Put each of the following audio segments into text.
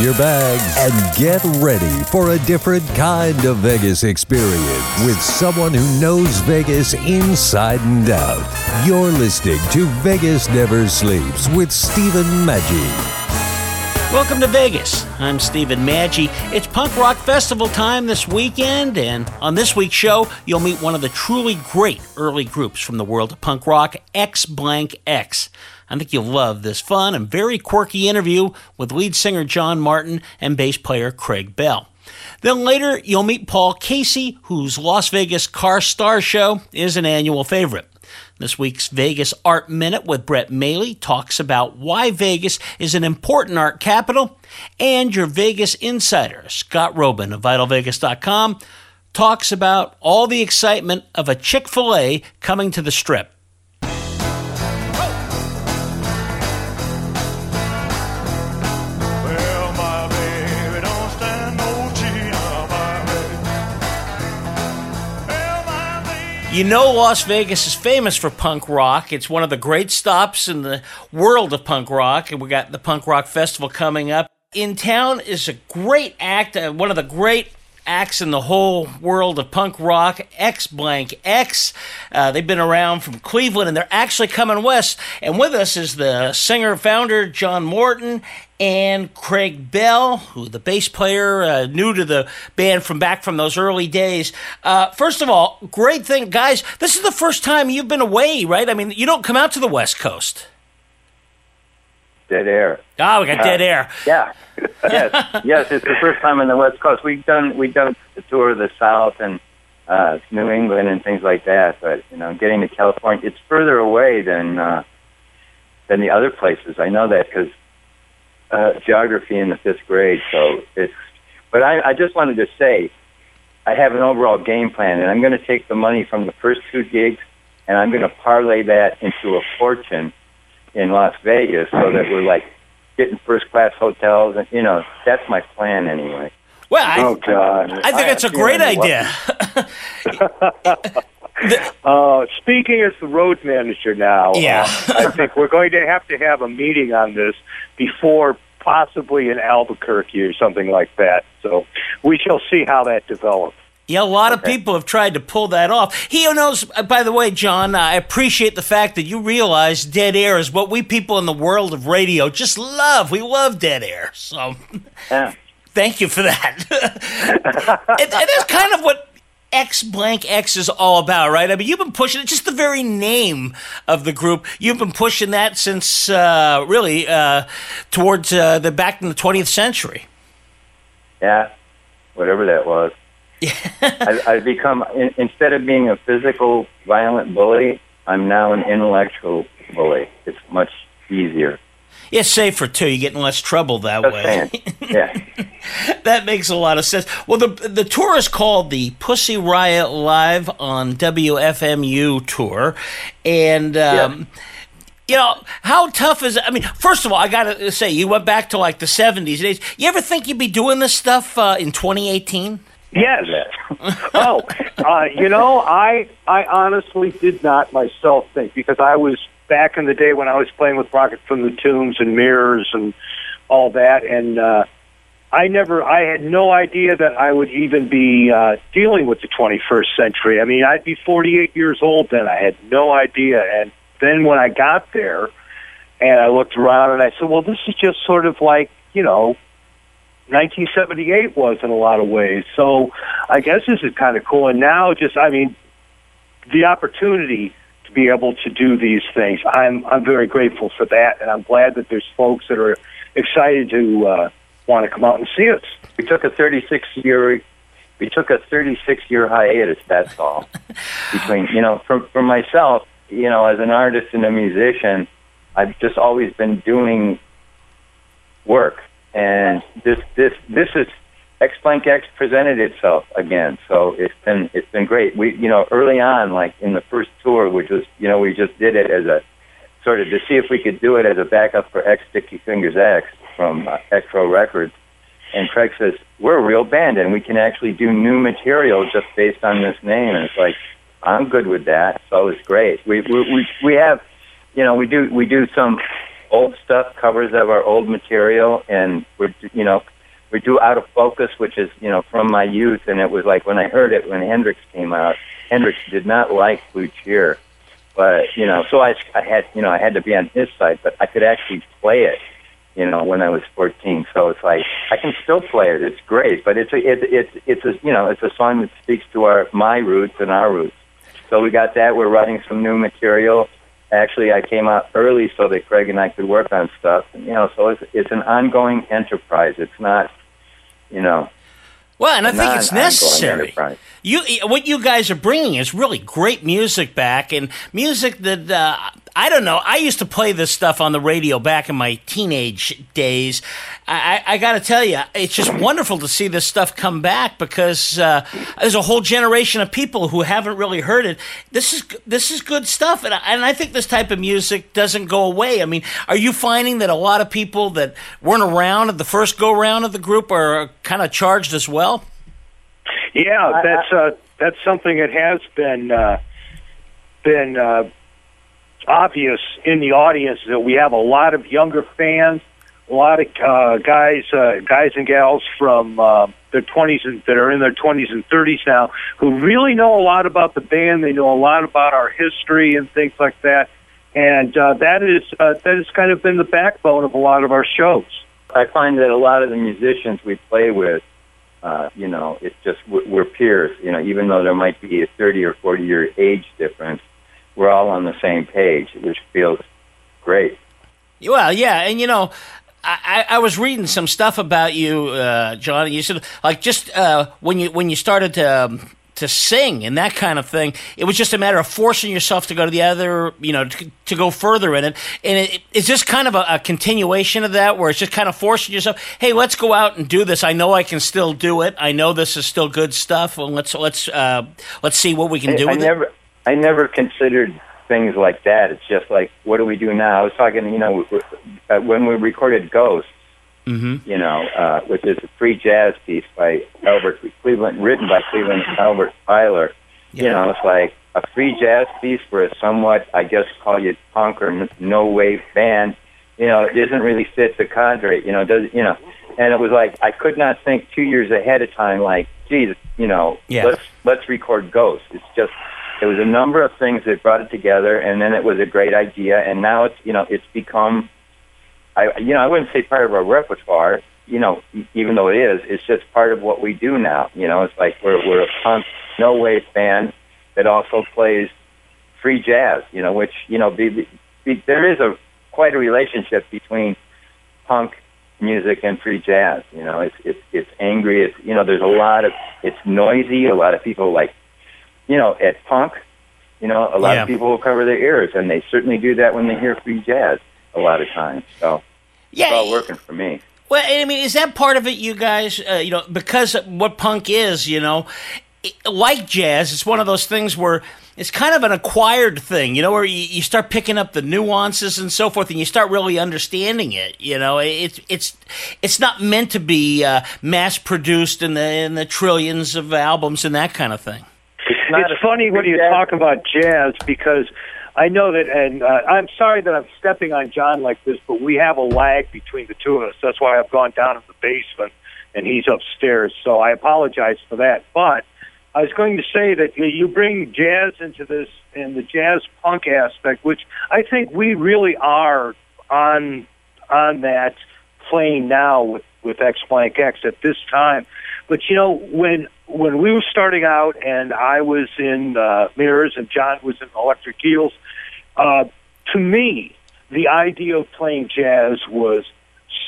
Your bags and get ready for a different kind of Vegas experience with someone who knows Vegas inside and out. You're listening to Vegas Never Sleeps with Stephen Maggi. Welcome to Vegas. I'm Stephen Maggi. It's Punk Rock Festival time this weekend, and on this week's show, you'll meet one of the truly great early groups from the world of punk rock, X Blank X. I think you'll love this fun and very quirky interview with lead singer John Martin and bass player Craig Bell. Then later, you'll meet Paul Casey, whose Las Vegas Car Star Show is an annual favorite. This week's Vegas Art Minute with Brett Maly talks about why Vegas is an important art capital, and your Vegas insider, Scott Roeben of VitalVegas.com, talks about all the excitement of a Chick fil A coming to the strip. You know, Las Vegas is famous for punk rock. It's one of the great stops in the world of punk rock, and we got the Punk Rock Festival coming up. In town is a great act, uh, one of the great acts in the whole world of punk rock, X Blank X. Uh, they've been around from Cleveland and they're actually coming west. And with us is the singer founder, John Morton, and Craig Bell, who the bass player, uh, new to the band from back from those early days. Uh, first of all, great thing, guys. This is the first time you've been away, right? I mean, you don't come out to the West Coast. Dead air. Ah, we got dead air. Yeah. yes. Yes. It's the first time in the West Coast. We've done we've done the tour of the South and uh, New England and things like that. But you know, getting to California, it's further away than uh, than the other places. I know that because uh, geography in the fifth grade. So it's. But I, I just wanted to say, I have an overall game plan, and I'm going to take the money from the first two gigs, and I'm going to parlay that into a fortune in Las Vegas, so that we're like getting first class hotels, and you know that's my plan anyway. Well, I, oh God, I think it's a great idea. uh, speaking as the road manager now, Yeah. uh, I think we're going to have to have a meeting on this before possibly in Albuquerque or something like that. So we shall see how that develops. Yeah, a lot of people have tried to pull that off. He who knows, uh, by the way, John, I appreciate the fact that you realize dead air is what we people in the world of radio just love. We love dead air. So Yeah. thank you for that. and, and that's kind of what X blank X is all about, right? I mean, you've been pushing it, just the very name of the group. You've been pushing that since uh, really uh, towards uh, the back in the 20th century. Yeah, whatever that was. I, I've become in, instead of being a physical, violent bully, I'm now an intellectual bully. It's much easier. It's safer too. You get in less trouble that Just way. Yeah. that makes a lot of sense. Well, the the tour is called the Pussy Riot Live on WFMU tour, and. Um, You know how tough is? I mean, first of all, I gotta say, you went back to like the '70s days. You ever think you'd be doing this stuff uh, in 2018? Yes. oh, uh, you know, I I honestly did not myself think because I was back in the day when I was playing with Rocket from the Tombs and Mirrors and all that, and uh, I never, I had no idea that I would even be uh, dealing with the 21st century. I mean, I'd be 48 years old then. I had no idea, and then when I got there, and I looked around and I said, well, this is just sort of like you know 1978 was in a lot of ways. So I guess this is kind of cool. And now, just I mean, the opportunity to be able to do these things, I'm I'm very grateful for that, and I'm glad that there's folks that are excited to uh, want to come out and see us. We took a 36 year we took a 36 year hiatus. That's all. Between you know, for for myself, you know, as an artist and a musician, I've just always been doing work, and this this this is X Blank X presented itself again. So it's been it's been great. We you know early on, like in the first tour, which was you know we just did it as a sort of to see if we could do it as a backup for X Sticky Fingers X from uh, Ektro Records. And Craig says we're a real band and we can actually do new material just based on this name. And it's like I'm good with that. So it's great. We we we, we have you know we do we do some old stuff covers of our old material and we're you know we do Out of Focus, which is you know from my youth, and it was like when I heard it when Hendrix came out. Hendrix did not like Blue Cheer, but you know, so I I had you know I had to be on his side, but I could actually play it, you know, when I was 14. So it's like I can still play it. It's great, but it's a it, it's it's a you know it's a song that speaks to our my roots and our roots. So we got that. We're writing some new material. Actually, I came out early so that Craig and I could work on stuff. And, you know, so it's it's an ongoing enterprise. It's not you know. Well, and I think it's necessary. You, what you guys are bringing is really great music back, and music that uh, I don't know. I used to play this stuff on the radio back in my teenage days. I, I got to tell you, it's just wonderful to see this stuff come back because uh, there's a whole generation of people who haven't really heard it. This is this is good stuff, and I, and I think this type of music doesn't go away. I mean, are you finding that a lot of people that weren't around at the first go round of the group are kind of charged as well? Yeah, that's uh, that's something that has been uh, been uh, obvious in the audience that we have a lot of younger fans, a lot of uh, guys, uh, guys and gals from uh, their 20s and that are in their 20s and 30s now who really know a lot about the band. They know a lot about our history and things like that, and uh, that is uh, that has kind of been the backbone of a lot of our shows. I find that a lot of the musicians we play with uh, you know, it's just we're peers. You know, even though there might be a 30 or 40 year age difference, we're all on the same page, which feels great. Well, yeah, and you know, I, I was reading some stuff about you, uh, John. You said like just uh, when you when you started to. Um, to sing and that kind of thing. It was just a matter of forcing yourself to go to the other, you know, to, to go further in it. And it, it's just kind of a, a, continuation of that, where it's just kind of forcing yourself. Hey, let's go out and do this. I know I can still do it. I know this is still good stuff. Well, let's let's uh, let's see what we can do. I never, it. I never considered things like that. It's just like, what do we do now? I was talking, you know, uh, when we recorded Ghost mm-hmm. you know, uh, which is a free jazz piece by Albert Cleveland, written by Cleveland Albert Ayler. Yeah. You know, it's like a free jazz piece for a somewhat, I guess, call you punk or no wave band. You know, it doesn't really fit the cadre. You know, does you know? And it was like I could not think two years ahead of time. Like, geez, you know, yeah. let's let's record Ghost. It's just it was a number of things that brought it together, and then it was a great idea. And now it's you know it's become I, you know, I wouldn't say part of our repertoire. You know, even though it is, it's just part of what we do now. You know, it's like we're we're a punk no wave band that also plays free jazz. You know, which you know, be, be, there is a quite a relationship between punk music and free jazz. You know, it's it's it's angry. It's you know, there's a lot of it's noisy. A lot of people like, you know, at punk, you know, a lot yeah. of people will cover their ears, and they certainly do that when they hear free jazz a lot of times. So yeah, it's all working for me. Well, I mean, is that part of it, you guys? Uh, you know, because what punk is, you know, like jazz, it's one of those things where it's kind of an acquired thing, you know, where you, you, start picking up the nuances and so forth, and you start really understanding it. You know, it's it's it's not meant to be uh, mass produced in the in the trillions of albums and that kind of thing. It's, funny when you talk about jazz because I know that, and uh, I'm sorry that I'm stepping on John like this, but we have a lag between the two of us. That's why I've gone down to the basement and he's upstairs. So I apologize for that. But I was going to say that you bring jazz into this and the jazz punk aspect, which I think we really are on on that plane now with with X Blank X at this time. But you know, when when we were starting out, and I was in uh, Mirrors, and John was in Electric Eels, uh, to me, the idea of playing jazz was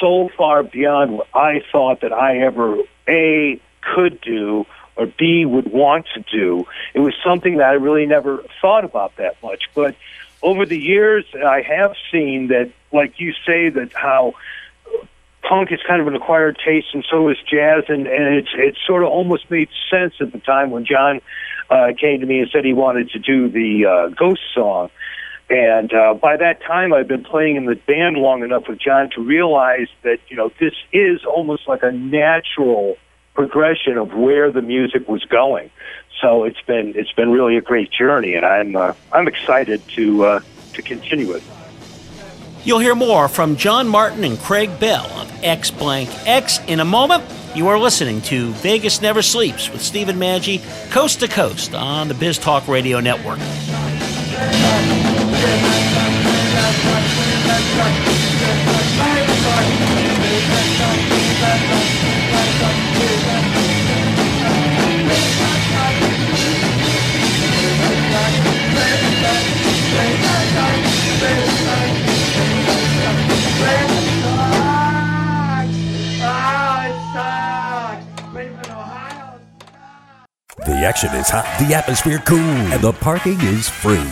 so far beyond what I thought that I ever a could do or B would want to do. It was something that I really never thought about that much. But over the years, I have seen that, like you say, that how punk is kind of an acquired taste, and so is jazz, and and it's it sort of almost made sense at the time when John uh, came to me and said he wanted to do the uh, Ghost song. And uh, by that time, I'd been playing in the band long enough with John to realize that you know this is almost like a natural progression of where the music was going. So it's been it's been really a great journey, and I'm uh, I'm excited to uh, to continue it. You'll hear more from John Martin and Craig Bell of X Blank X in a moment. You are listening to Vegas Never Sleeps with Stephen Maggi, coast to coast on the Biz Talk Radio Network. The action is hot, the atmosphere cool, and the parking is free.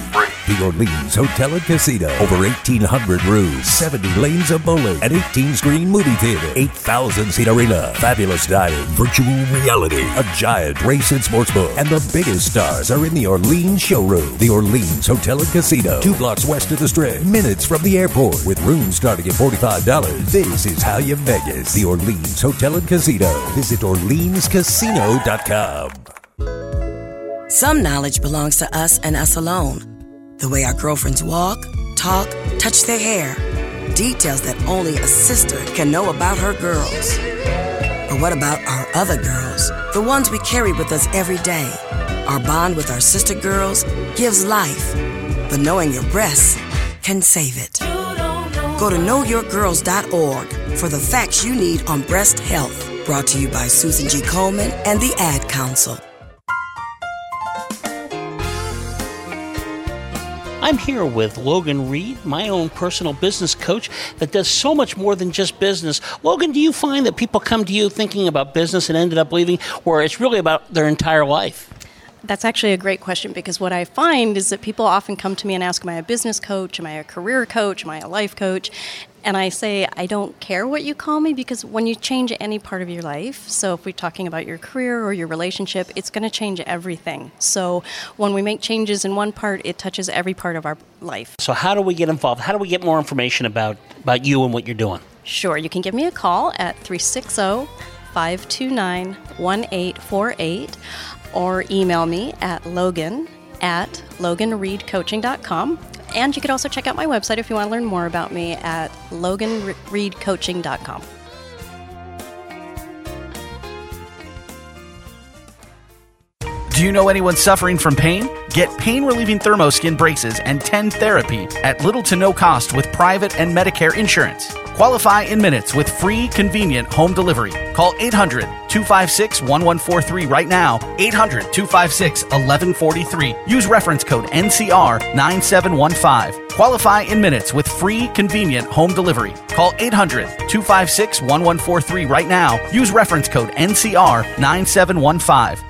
The Orleans Hotel and Casino. Over 1,800 rooms, 70 lanes of bowling, an 18 screen movie theater, 8,000 seat arena, fabulous dining, virtual reality, a giant race and sports book, and the biggest stars are in the Orleans showroom. The Orleans Hotel and Casino. Two blocks west of the strip, minutes from the airport, with rooms starting at $45. This is how you Vegas. The Orleans Hotel and Casino. Visit OrleansCasino.com. Some knowledge belongs to us and us alone. The way our girlfriends walk, talk, touch their hair. Details that only a sister can know about her girls. But what about our other girls? The ones we carry with us every day. Our bond with our sister girls gives life. But knowing your breasts can save it. Go to knowyourgirls.org for the facts you need on breast health. Brought to you by Susan G. Komen and the Ad Council. I'm here with Logan Reed, my own personal business coach that does so much more than just business. Logan, do you find that people come to you thinking about business and ended up leaving, or it's really about their entire life? That's actually a great question because what I find is that people often come to me and ask, Am I a business coach? Am I a career coach? Am I a life coach? And I say, I don't care what you call me because when you change any part of your life, so if we're talking about your career or your relationship, it's going to change everything. So when we make changes in one part, it touches every part of our life. So, how do we get involved? How do we get more information about, about you and what you're doing? Sure, you can give me a call at 360 529 1848 or email me at logan at loganreedcoaching.com. And you could also check out my website if you want to learn more about me at loganreedcoaching.com. Do you know anyone suffering from pain? Get pain relieving thermoskin braces and 10 therapy at little to no cost with private and Medicare insurance. Qualify in minutes with free, convenient home delivery. Call 800 256 1143 right now. 800 256 1143. Use reference code NCR 9715. Qualify in minutes with free, convenient home delivery. Call 800 256 1143 right now. Use reference code NCR 9715.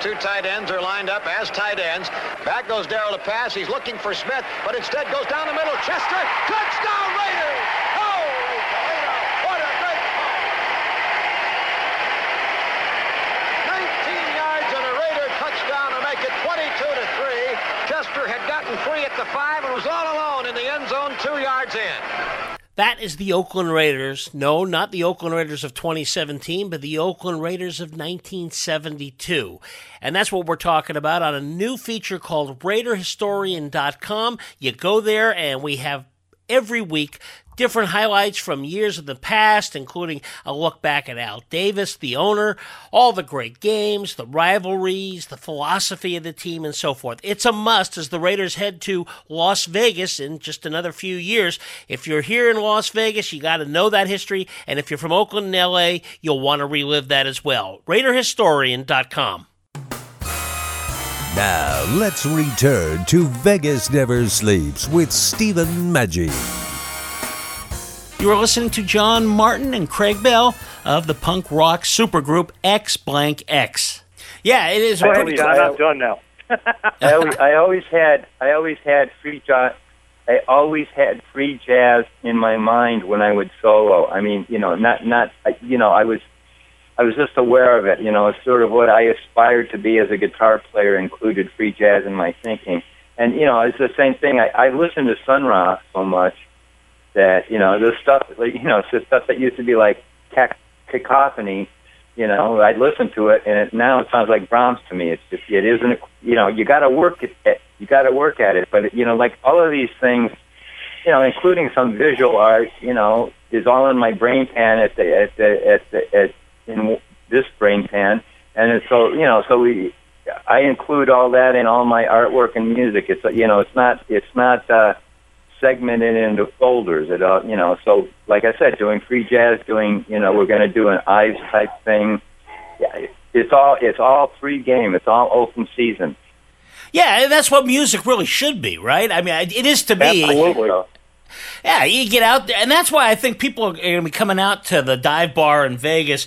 Two tight ends are lined up as tight ends. Back goes Darrell to pass. He's looking for Smith, but instead goes down the middle. Chester, touchdown Raiders! Oh, Toledo! What a great ball! 19 yards and a Raider touchdown to make it 22 to 3. Chester had gotten free at the five and was all alone in the end zone, two yards in. That is the Oakland Raiders. No, not the Oakland Raiders of 2017, but the Oakland Raiders of 1972. And that's what we're talking about on a new feature called RaiderHistorian.com. You go there, and we have every week different highlights from years of the past, including a look back at Al Davis, the owner, all the great games, the rivalries, the philosophy of the team, and so forth. It's a must as the Raiders head to Las Vegas in just another few years. If you're here in Las Vegas, you got to know that history, and if you're from Oakland and LA, you'll want to relive that as well. RaiderHistorian.com. Now, let's return to Vegas Never Sleeps with Stephen Maggi. You are listening to John Martin and Craig Bell of the punk rock supergroup X Blank X. Yeah, it is. I pretty I'm not done now. I always, I always had I always had free jazz. I always had free jazz in my mind when I would solo. I mean, you know, not not you know, I was I was just aware of it. You know, it's sort of what I aspired to be as a guitar player included free jazz in my thinking. And you know, it's the same thing. I, I listened to Sun Ra so much that you know the stuff. like, You know, it's the stuff that used to be like cac- cacophony. You know, I'd listen to it, and it, now it sounds like Brahms to me. It's just it isn't. You know, you got to work at it. You got to work at it. But you know, like all of these things, you know, including some visual art, you know, is all in my brain pan at the at the at the at in this brain pan, and it's so you know, so we. I include all that in all my artwork and music. It's you know, it's not it's not uh, segmented into folders at all. Uh, you know, so like I said, doing free jazz, doing you know, we're going to do an Ives type thing. Yeah, it's all it's all free game. It's all open season. Yeah, that's what music really should be, right? I mean, it is to be. Absolutely. Yeah, you get out there, and that's why I think people are going to be coming out to the dive bar in Vegas.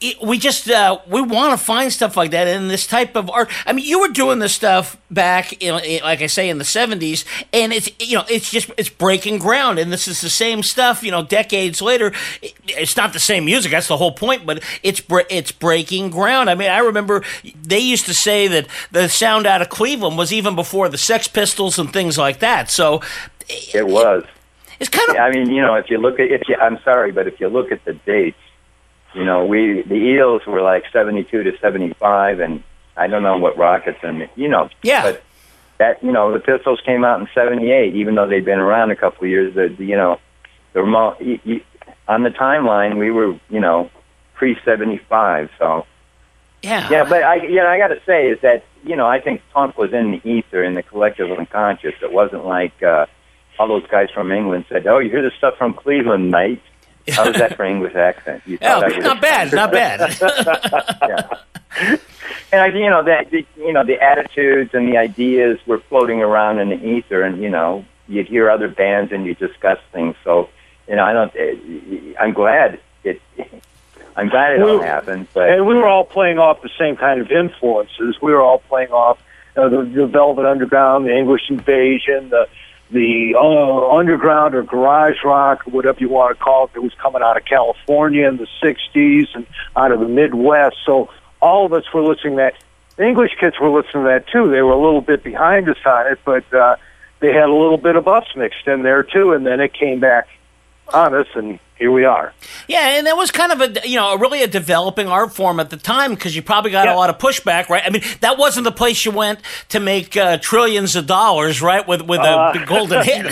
It, we just uh, we want to find stuff like that in this type of art. I mean, you were doing this stuff back, in, in, like I say, in the '70s, and it's you know it's just it's breaking ground, and this is the same stuff. You know, decades later, it, it's not the same music. That's the whole point, but it's it's breaking ground. I mean, I remember they used to say that the sound out of Cleveland was even before the Sex Pistols and things like that. So It was. It's kind of. I mean, you know, if you look at if you, I'm sorry, but if you look at the dates, you know, we the Eels were like 72 to 75, and I don't know what Rockets and you know, yeah. But that you know, the Pistols came out in 78, even though they'd been around a couple of years. The you know, the remote you, you, on the timeline, we were you know pre 75, so. Yeah. Yeah, but I, you know, I got to say is that you know I think punk was in the ether, in the collective unconscious. It wasn't like uh, all those guys from England said, "Oh, you hear this stuff from Cleveland, mate." How was that for English accent? You Oh, thought I not bad, not bad. yeah. And I, you know, that the, you know the attitudes and the ideas were floating around in the ether, and you know, you'd hear other bands and you discuss things. So, you know, I don't. eh, I'm glad it. I'm glad it all happened, but and we were all playing off the same kind of influences. We were all playing off uh, the, the Velvet Underground, the English Invasion, the the uh, underground or garage rock, or whatever you want to call it, that was coming out of California in the '60s and out of the Midwest. So all of us were listening to that. The English kids were listening to that too. They were a little bit behind us on it, but uh, they had a little bit of us mixed in there too. And then it came back on us, and here we are. Yeah, and that was kind of a you know really a developing art form at the time because you probably got a lot of pushback, right? I mean, that wasn't the place you went to make uh, trillions of dollars, right? With with Uh, the golden hit.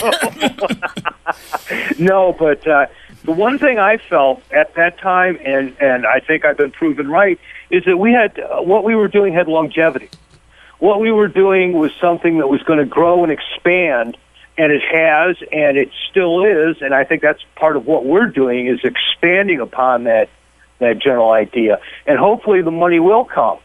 no, but uh, the one thing I felt at that time, and and I think I've been proven right, is that we had uh, what we were doing had longevity. What we were doing was something that was going to grow and expand, and it has, and it still is, and I think that's part of what we're doing is expanding upon that that general idea, and hopefully the money will come,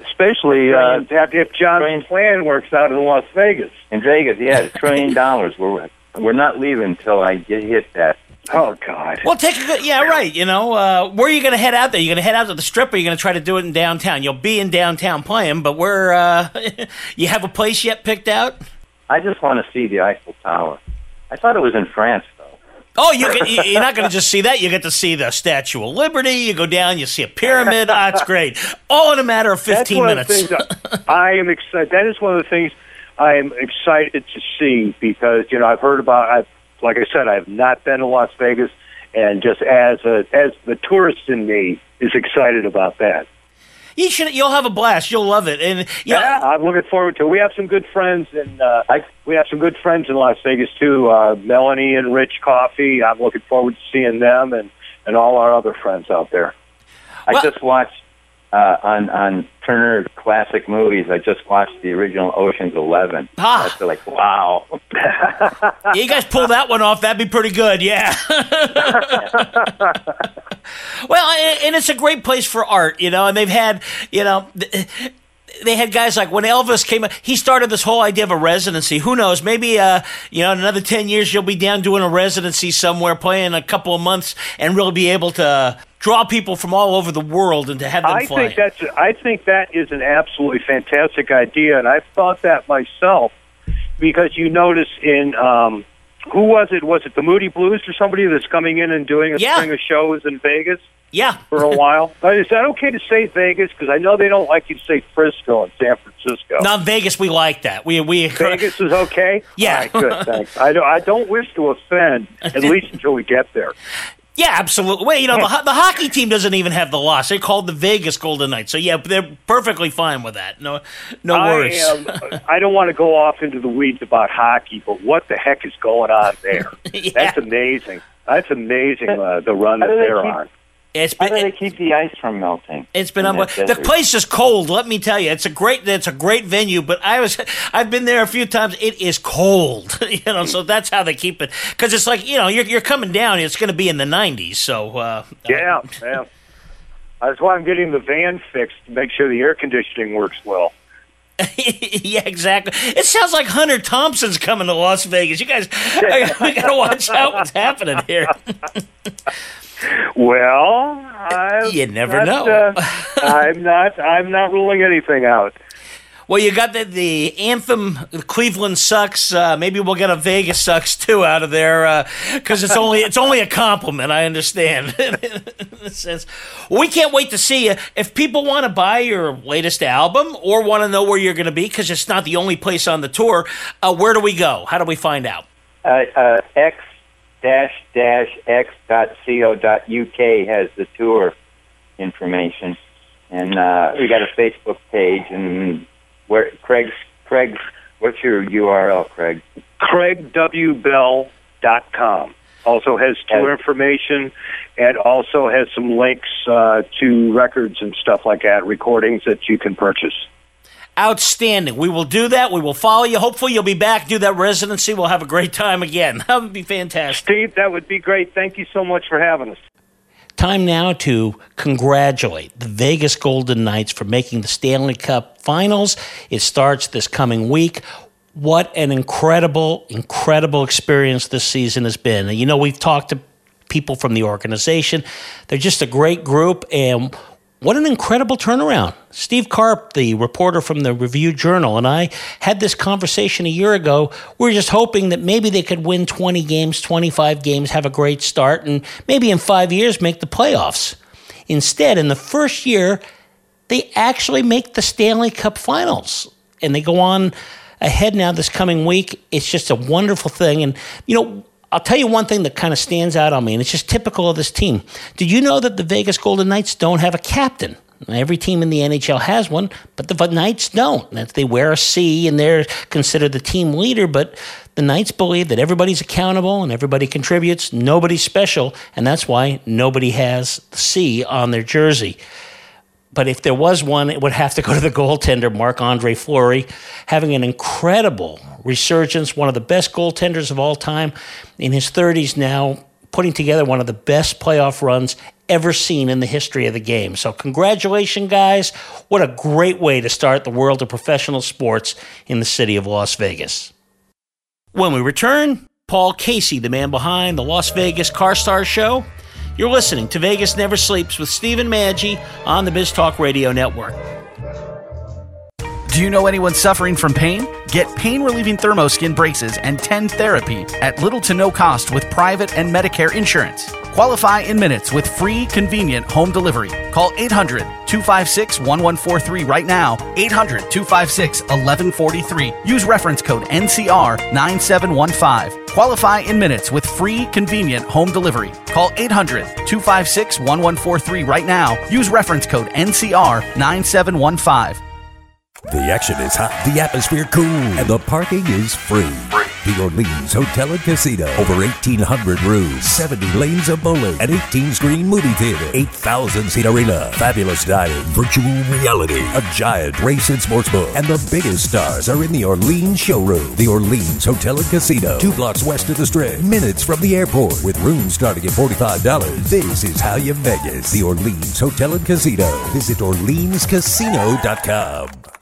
especially uh, if if John's plan works out in Las Vegas. in Vegas, yeah, a trillion dollars. We're we're not leaving until I get hit that. Oh God. Well, take a good, yeah, right. You know, uh, where are you going to head out there? You going to head out to the strip, or you going to try to do it in downtown? You'll be in downtown playing, but where? Uh, you have a place yet picked out? I just want to see the Eiffel Tower. I thought it was in France, though. Oh, you get, you- you're not going to just see that. You get to see the Statue of Liberty. You go down, you see a pyramid. Ah, it's great. All in a matter of 15 That's minutes. Of I, I am excited. That is one of the things I am excited to see because you know I've heard about. I've like I said, I have not been to Las Vegas, and just as a as the tourist in me is excited about that. You should. You'll have a blast. You'll love it. And you know, Yeah, I'm looking forward to. it. We have some good friends, and uh, I, we have some good friends in Las Vegas too. Uh, Melanie and Rich Coffee. I'm looking forward to seeing them and and all our other friends out there. I just watched uh, on on Turner Classic Movies. I just watched the original Ocean's Eleven. Ah. That's like wow. you guys pull that one off. That'd be pretty good. Yeah. well, and it's a great place for art, you know. And they've had, you know. th- They had guys like when Elvis came, up, he started this whole idea of a residency. Who knows? Maybe, uh, you know, in another 10 years, you'll be down doing a residency somewhere, playing a couple of months, and really be able to draw people from all over the world and to have them I fly. think that's I think that is an absolutely fantastic idea, and I've thought that myself because you notice in um, who was it? Was it the Moody Blues or somebody that's coming in and doing a Yeah. string of shows in Vegas? Yeah, for a while. Is that okay to say Vegas? Because I know they don't like you to say Frisco and San Francisco. Not Vegas, we like that. We we Vegas is okay. Yeah. Right, good. Thanks. I don't. I don't wish to offend, at least until we get there. Yeah, absolutely. Well, you know, the, ho- the hockey team doesn't even have the loss. They're called the Vegas Golden Knights. So yeah, they're perfectly fine with that. No, no worries. I, am, I don't want to go off into the weeds about hockey, but what the heck is going on there? That's amazing. That's amazing. Uh, the run that they they're on. It's How do they keep the ice from melting? It's been unbelievable. The place is cold. Let me tell you, it's a great. It's a great venue. But I was, I've been there a few times. It is cold, you know. So that's how they keep it. Because it's like you know, you're you're coming down. It's going to be in the 90s. So uh, Yeah, yeah. That's why I'm getting the van fixed to make sure the air conditioning works well. yeah, exactly. It sounds like Hunter Thompson's coming to Las Vegas. You guys, we got to watch out what's happening here. Well, I, You never not, know. Uh, I'm not. I'm not ruling anything out. Well, you got the, the anthem "Cleveland sucks." Uh, maybe we'll get a Vegas sucks too out of there because it's only it's only a compliment. I understand. Sense. We can't wait to see you. If people want to buy your latest album or want to know where you're going to be, because it's not the only place on the tour, uh, where do we go? How do we find out? Uh, uh, x dash dash x dot co dot uk has the tour information, and uh, we got a Facebook page. And where Craig's Craig's what's your URL, Craig? CraigWBell.com also has tour information and also has some links uh, to records and stuff like that, recordings that you can purchase. Outstanding. We will do that. We will follow you. Hopefully, you'll be back. Do that residency. We'll have a great time again. That would be fantastic. Steve, that would be great. Thank you so much for having us. Time now to congratulate the Vegas Golden Knights for making the Stanley Cup Finals. It starts this coming week. What an incredible, incredible experience this season has been. You know, we've talked to people from the organization. They're just a great group, and what an incredible turnaround. Steve Karp, the reporter from the Review Journal, and I had this conversation a year ago. We're just hoping that maybe they could win 20 games, 25 games, have a great start, and maybe in five years make the playoffs. Instead, in the first year, they actually make the Stanley Cup finals and they go on ahead now this coming week. It's just a wonderful thing. And, you know, I'll tell you one thing that kind of stands out on me, and it's just typical of this team. Did you know that the Vegas Golden Knights don't have a captain? Every team in the NHL has one, but the Knights don't. They wear a C and they're considered the team leader, but the Knights believe that everybody's accountable and everybody contributes. Nobody's special, and that's why nobody has the C on their jersey. But if there was one, it would have to go to the goaltender, Marc Andre Fleury, having an incredible resurgence, one of the best goaltenders of all time in his 30s now, putting together one of the best playoff runs ever seen in the history of the game. So, congratulations, guys. What a great way to start the world of professional sports in the city of Las Vegas. When we return, Paul Casey, the man behind the Las Vegas Car Star Show. You're listening to Vegas Never Sleeps with Stephen Maggi on the BizTalk Radio Network. Do you know anyone suffering from pain? Get pain relieving thermoskin braces and 10 therapy at little to no cost with private and Medicare insurance. Qualify in minutes with free, convenient home delivery. Call 800 256 1143 right now. 800 256 1143. Use reference code NCR 9715. Qualify in minutes with free, convenient home delivery. Call 800 256 1143 right now. Use reference code NCR 9715. The action is hot, the atmosphere cool, and the parking is free. The Orleans Hotel and Casino. Over 1,800 rooms, 70 lanes of bowling, an 18 screen movie theater, 8,000 seat arena, fabulous dining, virtual reality, a giant race and sports book, and the biggest stars are in the Orleans showroom. The Orleans Hotel and Casino. Two blocks west of the strip, minutes from the airport, with rooms starting at $45. This is how you Vegas. The Orleans Hotel and Casino. Visit OrleansCasino.com.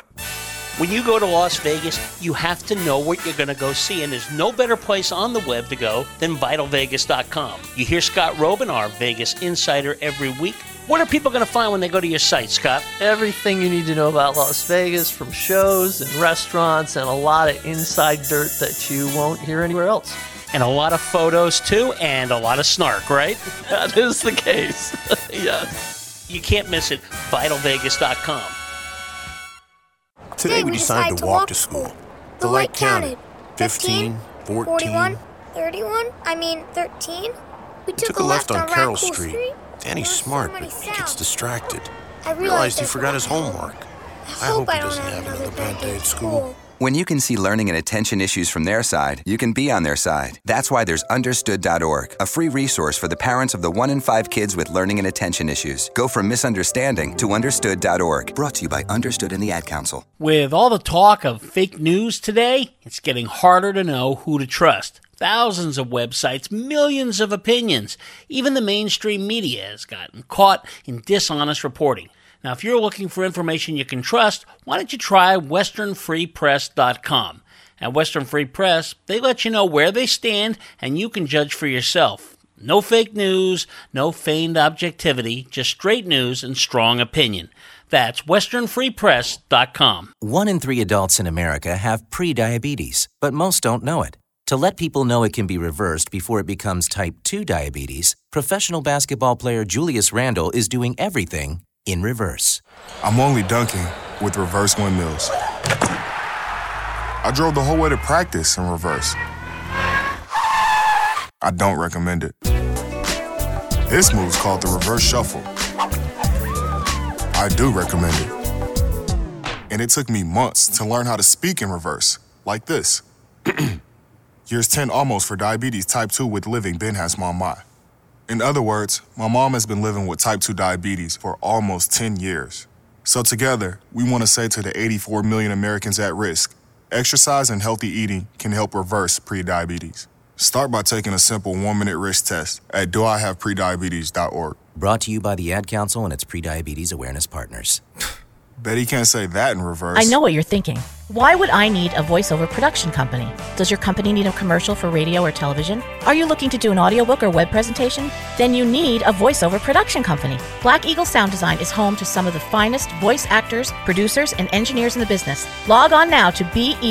When you go to Las Vegas, you have to know what you're going to go see, and there's no better place on the web to go than VitalVegas.com. You hear Scott Roeben, our Vegas insider, every week. What are people going to find when they go to your site, Scott? Everything you need to know about Las Vegas from shows and restaurants and a lot of inside dirt that you won't hear anywhere else. And a lot of photos, too, and a lot of snark, right? that is the case. yes. You can't miss it. VitalVegas.com. Today we decided to walk to school. The light counted 15, 14. 41, 31, I mean 13. We took, a left on Carroll Street. Danny's There were so smart, but he gets distracted. I Realized he forgot his homework. I hope he doesn't have another bad day at school. When you can see learning and attention issues from their side, you can be on their side. That's why there's Understood.org, a free resource for the parents of the one in five kids with learning and attention issues. Go from misunderstanding to Understood.org. Brought to you by Understood and the Ad Council. With all the talk of fake news today, it's getting harder to know who to trust. Thousands of websites, millions of opinions. Even the mainstream media has gotten caught in dishonest reporting. Now, if you're looking for information you can trust, why don't you try westernfreepress.com? At Western Free Press, they let you know where they stand and you can judge for yourself. No fake news, no feigned objectivity, just straight news and strong opinion. That's westernfreepress.com. One in three adults in America have prediabetes, but most don't know it. To let people know it can be reversed before it becomes type 2 diabetes, professional basketball player Julius Randle is doing everything in reverse. I'm only dunking with reverse windmills. I drove the whole way to practice in reverse. I don't recommend it. This move's called the reverse shuffle. I do recommend it. And it took me months to learn how to speak in reverse, like this. Years 10 almost for diabetes type 2 with living Ben has mom my. In other words, my mom has been living with type 2 diabetes for almost 10 years. So together, we want to say to the 84 million Americans at risk, exercise and healthy eating can help reverse prediabetes. Start by taking a simple one-minute risk test at doihaveprediabetes.org. Brought to you by the Ad Council and its prediabetes awareness partners. Bet he can't say that in reverse. I know what you're thinking. Why would I need a voiceover production company? Does your company need a commercial for radio or television? Are you looking to do an audiobook or web presentation? Then you need a voiceover production company. Black Eagle Sound Design is home to some of the finest voice actors, producers, and engineers in the business. Log on now to besd.us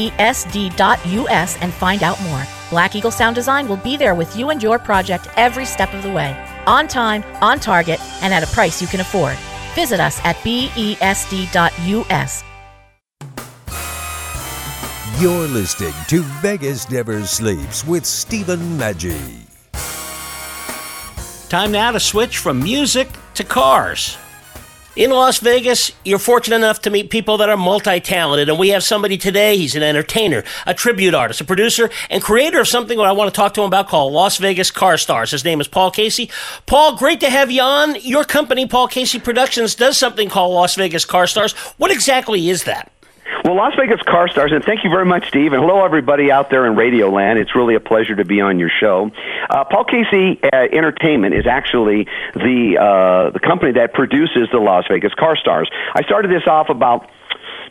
and find out more. Black Eagle Sound Design will be there with you and your project every step of the way. On time, on target, and at a price you can afford. Visit us at E besd.us. You're listening to Vegas Never Sleeps with Stephen Maggi. Time now to switch from music to cars. In Las Vegas, you're fortunate enough to meet people that are multi talented, and we have somebody today. He's an entertainer, a tribute artist, a producer, and creator of something that I want to talk to him about called Las Vegas Car Stars. His name is Paul Casey. Paul, great to have you on. Your company, Paul Casey Productions, does something called Las Vegas Car Stars. What exactly is that? Well, Las Vegas Car Stars, and thank you very much, Steve, and hello everybody out there in Radio Land. It's really a pleasure to be on your show. Uh, Paul Casey uh, Entertainment is actually the uh, the company that produces the Las Vegas Car Stars. I started this off about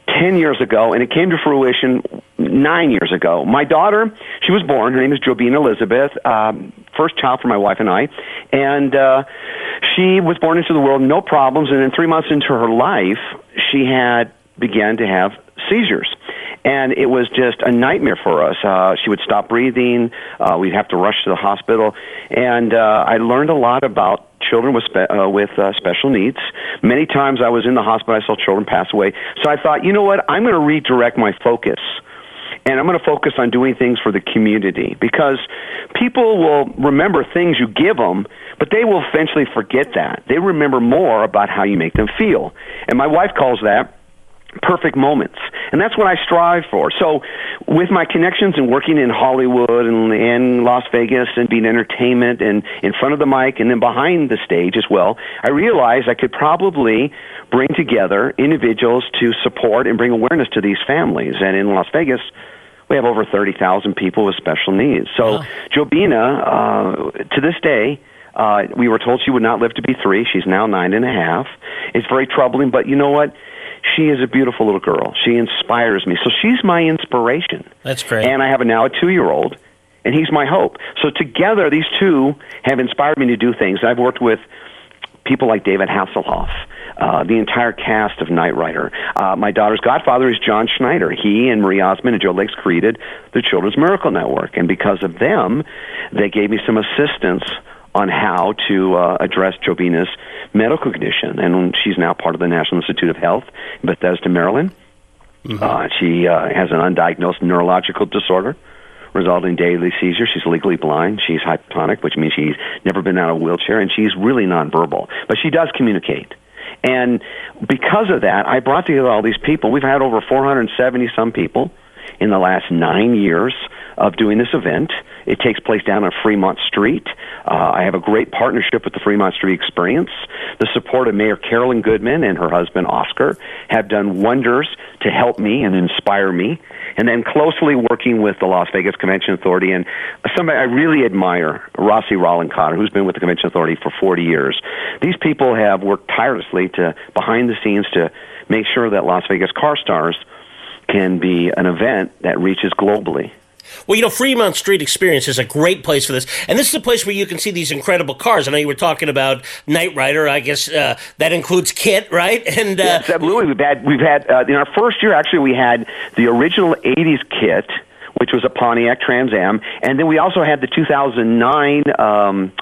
10 years ago, and it came to fruition nine years ago. My daughter, she was born, her name is Jobina Elizabeth, um, first child for my wife and I, and uh, she was born into the world, no problems, and then three months into her life, she had began to have seizures. And it was just a nightmare for us. Uh, she would stop breathing. Uh, we'd have to rush to the hospital. And uh, I learned a lot about children with spe- uh, with uh, special needs. Many times I was in the hospital, I saw children pass away. So I thought, you know what? I'm going to redirect my focus and I'm going to focus on doing things for the community because people will remember things you give them, but they will eventually forget that. They remember more about how you make them feel. And my wife calls that perfect moments. And that's what I strive for. So, with my connections and working in Hollywood and, in Las Vegas and being entertainment and in front of the mic and then behind the stage as well, I realized I could probably bring together individuals to support and bring awareness to these families. And in Las Vegas, we have over 30,000 people with special needs. So, Jobina, uh, to this day, uh, we were told she would not live to be three. She's now nine and a half. It's very troubling, but you know what? She is a beautiful little girl. She inspires me. So she's my inspiration. That's great. And I have a, now a two year old, and he's my hope. So together, these two have inspired me to do things. I've worked with people like David Hasselhoff, uh, the entire cast of Knight Rider. Uh, my daughter's godfather is John Schneider. He and Marie Osmond and Joe Lakes created the Children's Miracle Network, and because of them, they gave me some assistance on how to uh, address Jobina's medical condition, and she's now part of the National Institute of Health in Bethesda, Maryland. Uh, she uh, has an undiagnosed neurological disorder resulting in daily seizures. She's legally blind. She's hypotonic, which means she's never been out of a wheelchair, and she's really nonverbal. But she does communicate. And because of that, I brought together all these people. We've had over 470 some people in the last nine years of doing this event. It takes place down on Fremont Street. Uh, I have a great partnership with the Fremont Street Experience. The support of Mayor Carolyn Goodman and her husband Oscar have done wonders to help me and inspire me. And then closely working with the Las Vegas Convention Authority and somebody I really admire, Rossi Ralenkotter, who's been with the Convention Authority for 40 years. These people have worked tirelessly to behind the scenes to make sure that Las Vegas Car Stars can be an event that reaches globally. Well, you know, Fremont Street Experience is a great place for this, and this is a place where you can see these incredible cars. I know you were talking about Knight Rider. I guess uh, that includes KITT, right? And uh, yes, absolutely. We've had we've had uh, in our first year actually we had the original '80s KITT, which was a Pontiac Trans Am, and then we also had the 2009. Um,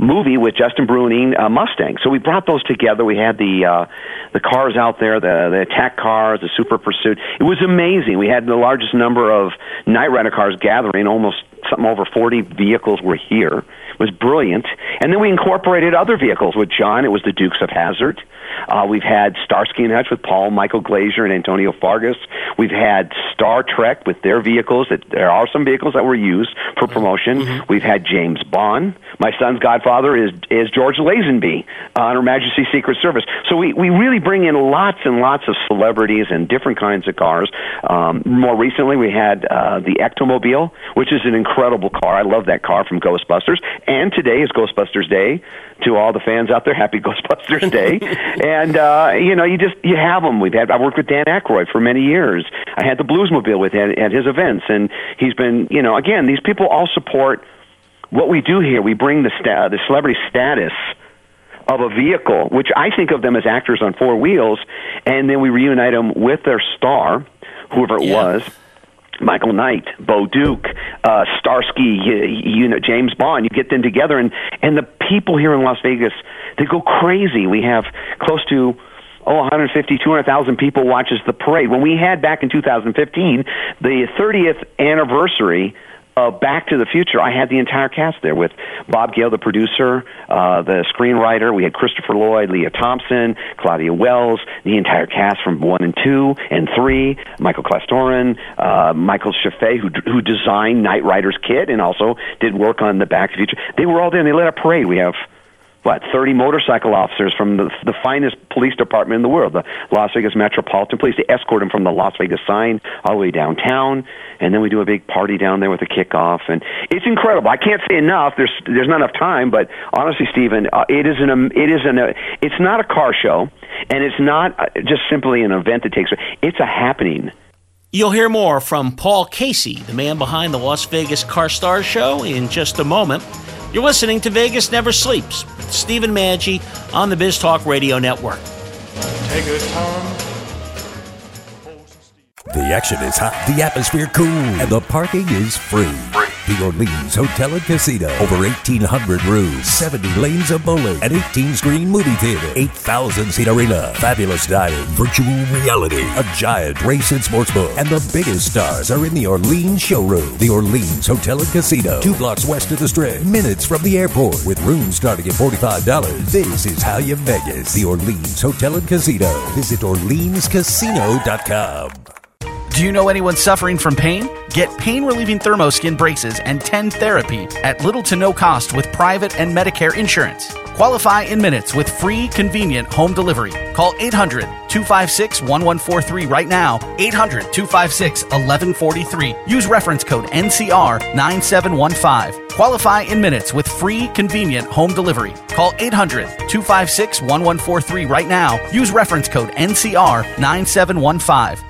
movie with Justin Bruening uh, Mustang. So we brought those together. We had the uh, the cars out there, the the attack cars, the Super Pursuit. It was amazing. We had the largest number of Knight Rider cars gathering. Almost something over 40 vehicles were here. Was brilliant. And then we incorporated other vehicles with John. It was the Dukes of Hazzard. Uh, we've had Starsky and Hutch with Paul Michael Glaser and Antonio Fargas. We've had Star Trek with their vehicles. That there are some vehicles that were used for promotion. We've had James Bond. My son's godfather is is George Lazenby uh, on Her Majesty's Secret Service. So we we really bring in lots and lots of celebrities and different kinds of cars. Um, more recently, we had uh, the Ectomobile, which is an incredible car. I love that car from Ghostbusters. And today is Ghostbusters Day. To all the fans out there, happy Ghostbusters Day! and uh, you know, you just you have them. We've had I worked with Dan Aykroyd for many years. I had the Bluesmobile with him at his events, and he's been you know again these people all support what we do here. We bring the sta- the celebrity status of a vehicle, which I think of them as actors on four wheels, and then we reunite them with their star, whoever it was. Michael Knight, Bo Duke, uh, Starsky, you, you know James Bond. You get them together, and and the people here in Las Vegas they go crazy. We have close to oh 150 200,000 people watches the parade. When we had back in 2015 the 30th anniversary uh, Back to the Future, I had the entire cast there with Bob Gale, the producer, uh, the screenwriter. We had Christopher Lloyd, Lea Thompson, Claudia Wells, the entire cast from one and two and three. Michael Klastorin, uh, Michael Scheffe, who who designed Knight Rider's KITT and also did work on the Back to the Future. They were all there. and They led a parade. We have what 30 motorcycle officers from the, the finest police department in the world, the Las Vegas Metropolitan Police. They escort them from the Las Vegas sign all the way downtown, and then we do a big party down there with a kickoff, and it's incredible. I can't say enough. There's there's not enough time, but honestly, Stephen, uh, it is an it is an uh, it's not a car show, and it's not uh, just simply an event that takes. Place. It's a happening. You'll hear more from Paul Casey, the man behind the Las Vegas Car Star Show, in just a moment. You're listening to Vegas Never Sleeps with Stephen Maggi on the Biz Talk Radio Network. Take a time. The action is hot, the atmosphere cool, and the parking is free. The Orleans Hotel and Casino. Over 1,800 rooms, 70 lanes of bowling, an 18 screen movie theater, 8,000 seat arena, fabulous dining, virtual reality, a giant race and sports book, and the biggest stars are in the Orleans showroom. The Orleans Hotel and Casino, two blocks west of the Strip, minutes from the airport, with rooms starting at $45. This is how you Vegas. The Orleans Hotel and Casino. Visit OrleansCasino.com. Do you know anyone suffering from pain? Get pain relieving thermoskin braces and 10 therapy at little to no cost with private and Medicare insurance. Qualify in minutes with free, convenient home delivery. Call 800 256 1143 right now. 800 256 1143. Use reference code NCR 9715. Qualify in minutes with free, convenient home delivery. Call 800 256 1143 right now. Use reference code NCR 9715.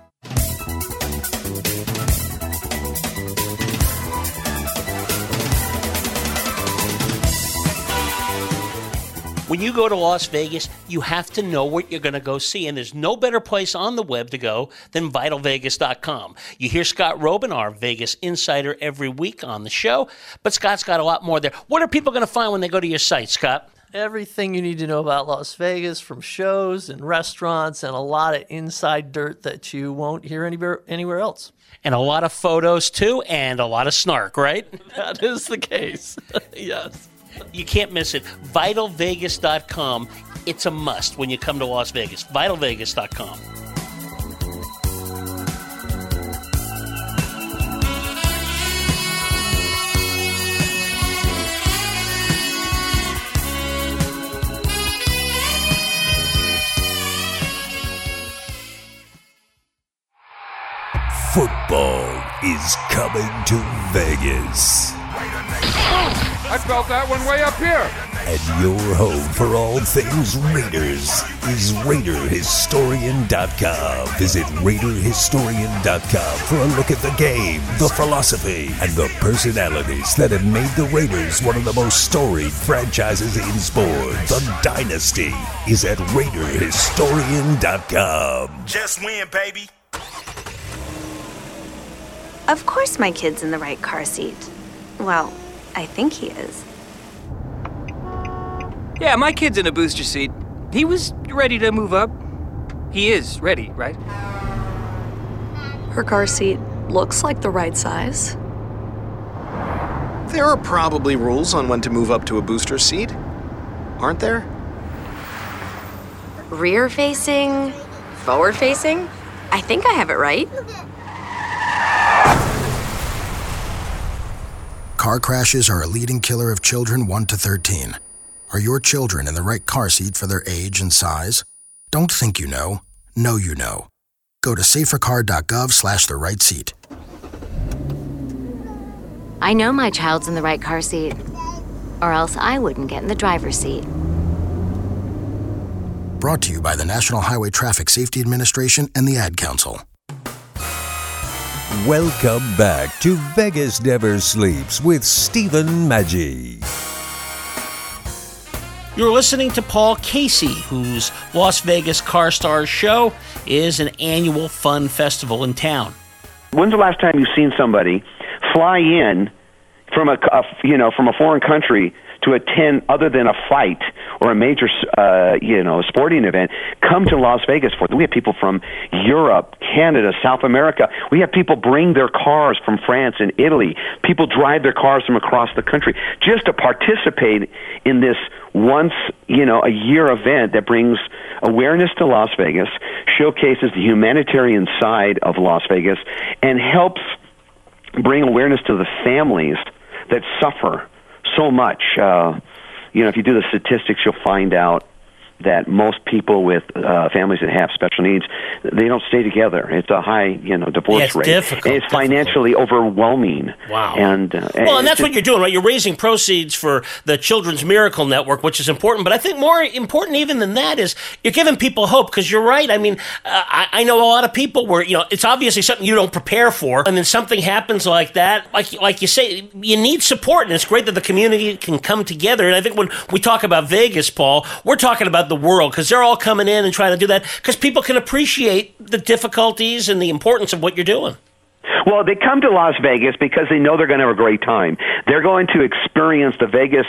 When you go to Las Vegas, you have to know what you're going to go see, and there's no better place on the web to go than vitalvegas.com. You hear Scott Roeben, our Vegas insider, every week on the show, but Scott's got a lot more there. What are people going to find when they go to your site, Scott? Everything you need to know about Las Vegas from shows and restaurants and a lot of inside dirt that you won't hear anywhere anywhere else. And a lot of photos too, and a lot of snark, right? That is the case. yes. You can't miss it. VitalVegas.com. It's a must when you come to Las Vegas. VitalVegas.com. Football is coming to Vegas. I felt that one way up here. And your home for all things Raiders is RaiderHistorian.com. Visit RaiderHistorian.com for a look at the game, the philosophy, and the personalities that have made the Raiders one of the most storied franchises in sports. The dynasty is at RaiderHistorian.com. Just win, baby. Of course, my kid's in the right car seat. Well, I think he is. Yeah, my kid's in a booster seat. He was ready to move up. He is ready, right? Her car seat looks like the right size. There are probably rules on when to move up to a booster seat, aren't there? Rear facing, forward facing. I think I have it right. Car crashes are a leading killer of children 1 to 13. Are your children in the right car seat for their age and size? Don't think you know. Know you know. Go to safercar.gov slash the right seat. I know my child's in the right car seat, or else I wouldn't get in the driver's seat. Brought to you by the National Highway Traffic Safety Administration and the Ad Council. Welcome back to Vegas Never Sleeps with Stephen Maggi. You're listening to Paul Casey, whose Las Vegas Car Stars show is an annual fun festival in town. When's the last time you've seen somebody fly in from a, a you know from a foreign country to attend other than a fight or a major uh, you know sporting event come to Las Vegas for? We have people from Europe, Canada, South America. We have people bring their cars from France and Italy. People drive their cars from across the country just to participate in this once you know a year event that brings awareness to Las Vegas, showcases the humanitarian side of Las Vegas, and helps bring awareness to the families that suffer so much. Uh, you know, if you do the statistics, you'll find out that most people with uh, families that have special needs they don't stay together. It's a high you know divorce Yeah, it's rate. difficult, And it's financially overwhelming. Wow. And uh, Well, and that's what you're doing, right? You're raising proceeds for the Children's Miracle Network, which is important. But I think more important even than that is you're giving people hope because you're right. I mean, uh, I, I know a lot of people where you know it's obviously something you don't prepare for, and then something happens like that. Like like you say, you need support, and it's great that the community can come together. And I think when we talk about Vegas, Paul, we're talking about the world because they're all coming in and trying to do that because people can appreciate the difficulties and the importance of what you're doing. Well, they come to Las Vegas because they know they're going to have a great time. They're going to experience the Vegas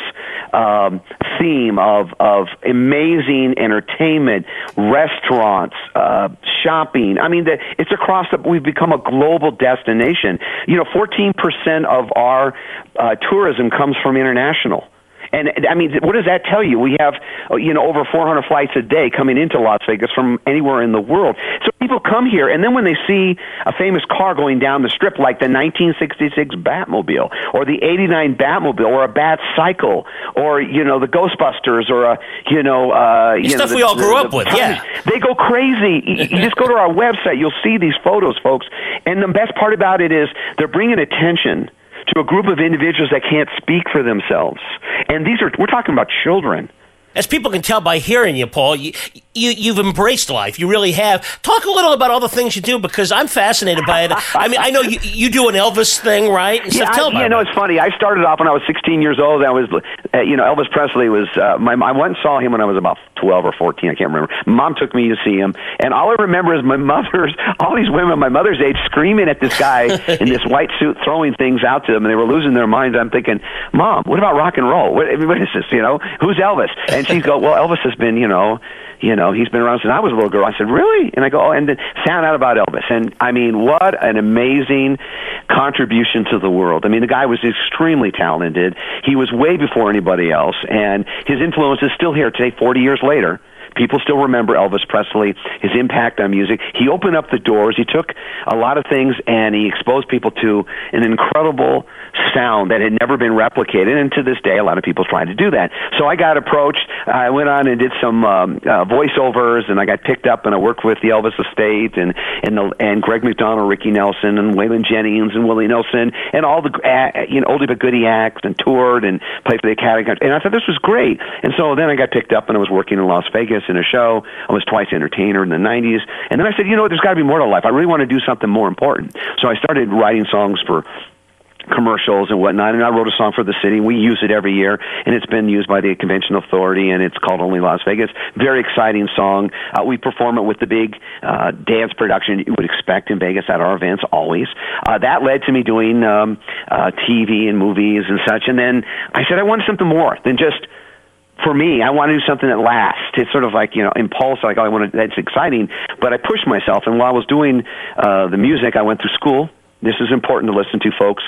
um, theme of of amazing entertainment, restaurants, uh, shopping. I mean, the, it's across the. We've become a global destination. You know, fourteen percent of our uh, tourism comes from international. And I mean, what does that tell you? We have, uh, you know, over 400 flights a day coming into Las Vegas from anywhere in the world. So people come here, and then when they see a famous car going down the strip, like the 1966 Batmobile, or the 89 Batmobile, or a Bat Cycle, or you know, the Ghostbusters, or a, you know, uh, you Stuff know, we all grew up the- with, yeah. they go crazy. You just go to our website, you'll see these photos, folks. And the best part about it is they're bringing attention to a group of individuals that can't speak for themselves. And these are, we're talking about children. As people can tell by hearing you, Paul, you, you you've embraced life. You really have. Talk a little about all the things you do because I'm fascinated by it. I mean, I know you, you do an Elvis thing, right? And Yeah, I, yeah, no, it's funny. I started off when I was 16 years old. I was, uh, you know, Elvis Presley was. Uh, my I once saw him when I was about 12 or 14. I can't remember. Mom took me to see him, and all I remember is my mother's, all these women my mother's age, screaming at this guy in this white suit, throwing things out to them, and they were losing their minds. I'm thinking, Mom, what about rock and roll? What, what is this? You know, who's Elvis? And she's go, Well, Elvis has been, you know. You know, he's been around since I was a little girl. I said, really? And I go, oh, and then found out about Elvis. And I mean, what an amazing contribution to the world. I mean, the guy was extremely talented. He was way before anybody else, and his influence is still here today, 40 years later. People still remember Elvis Presley, his impact on music. He opened up the doors. He took a lot of things and he exposed people to an incredible sound that had never been replicated. And to this day, a lot of people try to do that. So I got approached. I went on and did some um, uh, voiceovers, and I got picked up and I worked with the Elvis Estate and and the, and Greg McDonald, Ricky Nelson, and Waylon Jennings and Willie Nelson, and all the uh, you know oldie but goodie acts, and toured and played for the Academy. And I thought this was great. And so then I got picked up and I was working in Las Vegas in a show. I was twice entertainer in the '90s, and then I said, you know what, there's got to be more to life. I really want to do something more important. So I started writing songs for commercials and whatnot. And I wrote a song for the city. We use it every year, and it's been used by the Convention Authority, and it's called Only Las Vegas. Very exciting song. Uh, we perform it with the big uh, dance production you would expect in Vegas at our events always. Uh, that led to me doing um, uh, TV and movies and such. And then I said I wanted something more than just for me, I want to do something that lasts. It's sort of like you know, impulse. Like oh, I want to. That's exciting, but I pushed myself. And while I was doing uh, the music, I went through school. This is important to listen to, folks.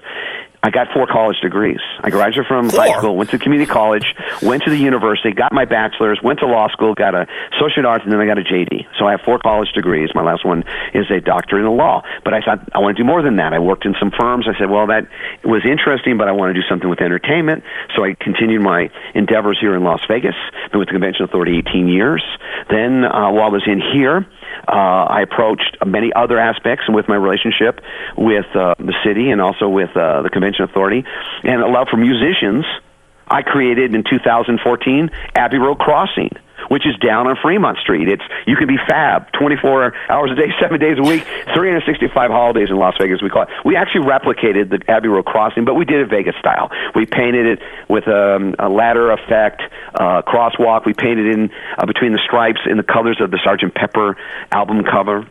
I got four college degrees. I graduated from high school, went to community college, went to the university, got my bachelor's, went to law school, got a social arts, and then I got a JD. So I have four college degrees. My last one is a doctorate in law. But I thought I want to do more than that. I worked in some firms. I said, well, that was interesting, but I want to do something with entertainment. So I continued my endeavors here in Las Vegas. Been with the Convention Authority 18 years. Then uh, while I was in here, uh, I approached many other aspects with my relationship with uh, the city and also with uh, the Convention Authority and a love for musicians. I created in 2014 Abbey Road Crossing, which is down on Fremont Street. It's you can be fab 24 hours a day, seven days a week, 365 holidays in Las Vegas. We call it. We actually replicated the Abbey Road Crossing, but we did it Vegas style. We painted it with um, a ladder effect, uh, crosswalk. We painted in uh, between the stripes in the colors of the Sergeant Pepper album cover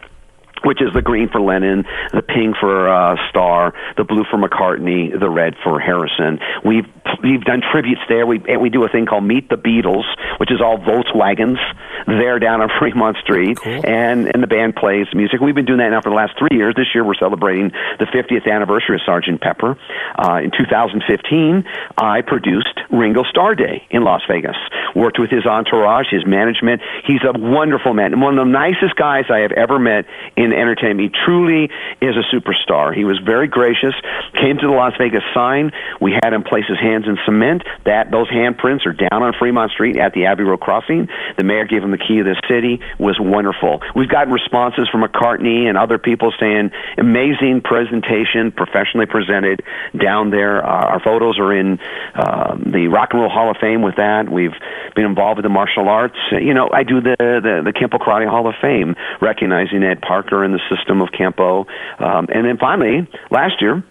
which is the green for Lennon, the pink for uh, Starr, the blue for McCartney, the red for Harrison. We've we've done tributes there. We we do a thing called Meet the Beatles, which is all Volkswagens there down on Fremont Street, and and the band plays music. We've been doing that now for the last three years. This year we're celebrating the 50th anniversary of Sergeant Pepper. Uh, in 2015, I produced Ringo Starr Day in Las Vegas. Worked with his entourage, his management. He's a wonderful man, and one of the nicest guys I have ever met in and entertain me. Truly is a superstar. He was very gracious. Came to the Las Vegas sign. We had him place his hands in cement. That those handprints are down on Fremont Street at the Abbey Road crossing. The mayor gave him the key of the city. It was wonderful. We've gotten responses from McCartney and other people saying amazing presentation, professionally presented down there. Uh, our photos are in uh, the Rock and Roll Hall of Fame with that. We've been involved with the martial arts. You know, I do the the, the Kempo Karate Hall of Fame, recognizing Ed Parker and the system of Kempo. Um, and then finally, last year,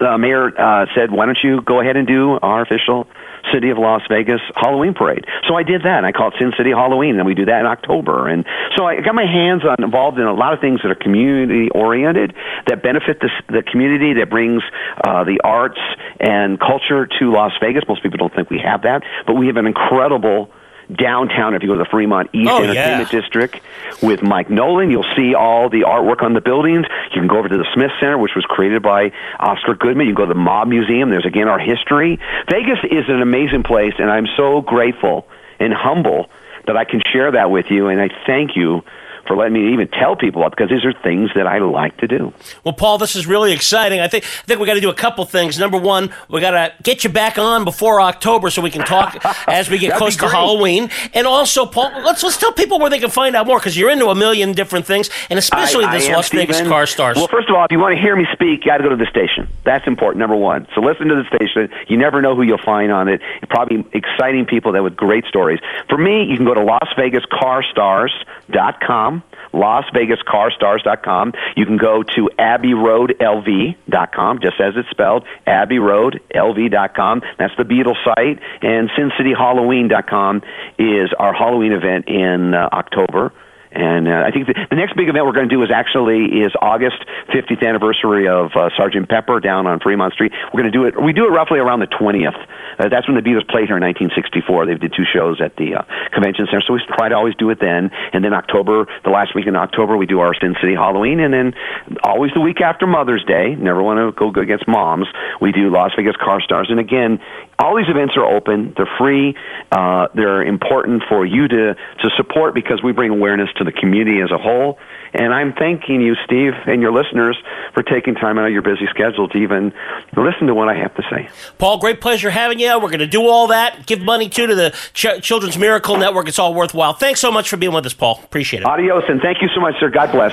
the mayor uh, said, "Why don't you go ahead and do our official City of Las Vegas Halloween parade?" So I did that. and I call it Sin City Halloween, and we do that in October. And so I got my hands on involved in a lot of things that are community oriented, that benefit the, the community, that brings uh, the arts and culture to Las Vegas. Most people don't think we have that, but we have an incredible downtown if you go to the Fremont East Oh, Entertainment yeah. District with Mike Nolan. You'll see all the artwork on the buildings. You can go over to the Smith Center, which was created by Oscar Goodman. You can go to the Mob Museum. There's again our history. Vegas is an amazing place, and I'm so grateful and humble that I can share that with you. And I thank you for letting me even tell people about because these are things that I like to do. Well, Paul, this is really exciting. I think I think we got to do a couple things. Number one, we got to get you back on before October so we can talk as we get close to. Halloween. And also, Paul, let's let's tell people where they can find out more because you're into a million different things, and especially I- I this am, Las Vegas Car Stars. Well, first of all, if you want to hear me speak, you got to go to the station. That's important, number one. So listen to the station. You never know who you'll find on it. Probably exciting people that with great stories. For me, you can go to LasVegasCarStars.com. LasVegasCarStars.com. You can go to AbbeyRoadLV.com, just as it's spelled, AbbeyRoadLV.com. That's the Beatles site. And SinCityHalloween.com is our Halloween event in uh, October. And uh, I think the, the next big event we're going to do is actually is August 50th anniversary of uh, Sergeant Pepper down on Fremont Street. We're going to do it. We do it roughly around the 20th. Uh, that's when the Beatles played here in 1964. They did two shows at the uh, convention center, so we try to always do it then. And then October, the last week in October, we do our Sin City Halloween, and then always the week after Mother's Day. Never want to go against moms. We do Las Vegas Car Stars, and again, all these events are open. They're free. Uh, they're important for you to to support because we bring awareness to the community as a whole. And I'm thanking you, Steve, and your listeners for taking time out of your busy schedule to even listen to what I have to say. Paul, great pleasure having you. We're going to do all that. Give money too to the Ch- Children's Miracle Network. It's all worthwhile. Thanks so much for being with us, Paul. Appreciate it. Adios, and thank you so much, sir. God bless.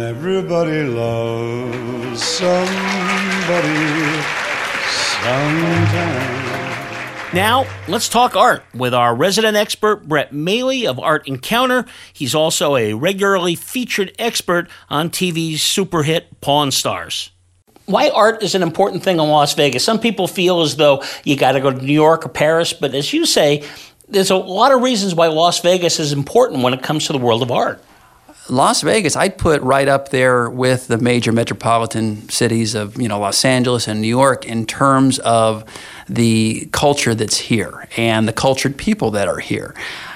Everybody loves somebody Now, let's talk art with our resident expert, Brett Maly of Art Encounter. He's also a regularly featured expert on TV's super hit Pawn Stars. Why art is an important thing in Las Vegas. Some people feel as though you got to go to New York or Paris, but as you say, there's a lot of reasons why Las Vegas is important when it comes to the world of art. Las Vegas, I'd put right up there with the major metropolitan cities of you know Los Angeles and New York in terms of the culture that's here and the cultured people that are here.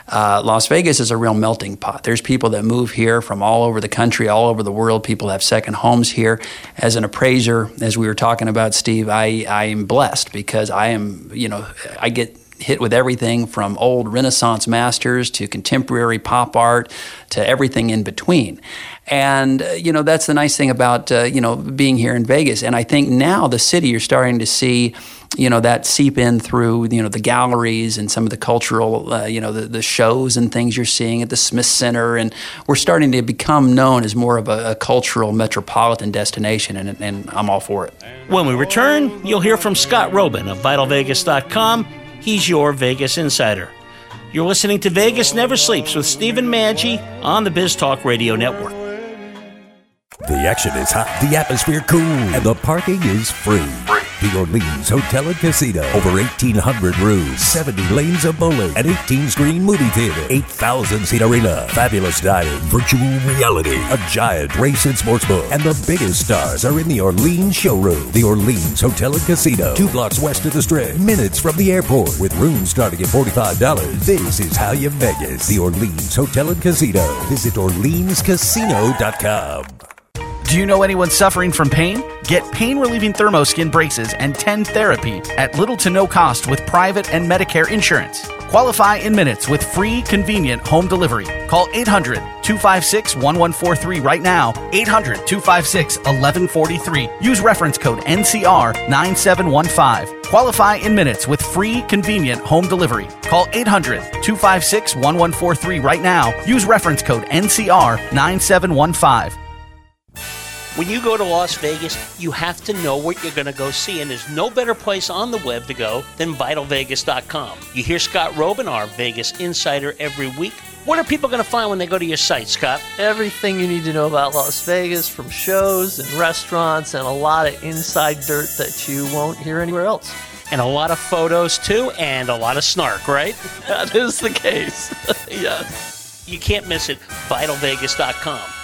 Uh, Las Vegas is a real melting pot. There's people that move here from all over the country, all over the world. People have second homes here. As an appraiser, as we were talking about, Steve, I, I am blessed because I am, you know, I get hit with everything from old Renaissance masters to contemporary pop art to everything in between. And uh, you know that's the nice thing about uh, you know being here in Vegas. And I think now the city you're starting to see you know that seep in through you know the galleries and some of the cultural uh, you know the, the shows and things you're seeing at the Smith Center and we're starting to become known as more of a, a cultural metropolitan destination and, and I'm all for it. When we return, you'll hear from Scott Roeben of VitalVegas.com. He's your Vegas insider. You're listening to Vegas Never Sleeps with Stephen Maggi on the Biz Talk Radio Network. The action is hot, the atmosphere cool, and the parking is free. The Orleans Hotel and Casino. Over 1,800 rooms, 70 lanes of bowling, an 18 screen movie theater, 8,000 seat arena, fabulous dining, virtual reality, a giant race and sports book, and the biggest stars are in the Orleans showroom. The Orleans Hotel and Casino. Two blocks west of the strip, minutes from the airport, with rooms starting at $45. This is how you Vegas. The Orleans Hotel and Casino. Visit OrleansCasino.com. Do you know anyone suffering from pain? Get pain relieving thermoskin braces and 10 therapy at little to no cost with private and Medicare insurance. Qualify in minutes with free, convenient home delivery. Call 800 256 1143 right now. 800 256 1143. Use reference code NCR 9715. Qualify in minutes with free, convenient home delivery. Call 800 256 1143 right now. Use reference code NCR 9715. When you go to Las Vegas, you have to know what you're going to go see, and there's no better place on the web to go than vitalvegas.com. You hear Scott Roeben, our Vegas insider, every week. What are people going to find when they go to your site, Scott? Everything you need to know about Las Vegas from shows and restaurants and a lot of inside dirt that you won't hear anywhere else. And a lot of photos, too, and a lot of snark, right? that is the case. yes. You can't miss it. VitalVegas.com.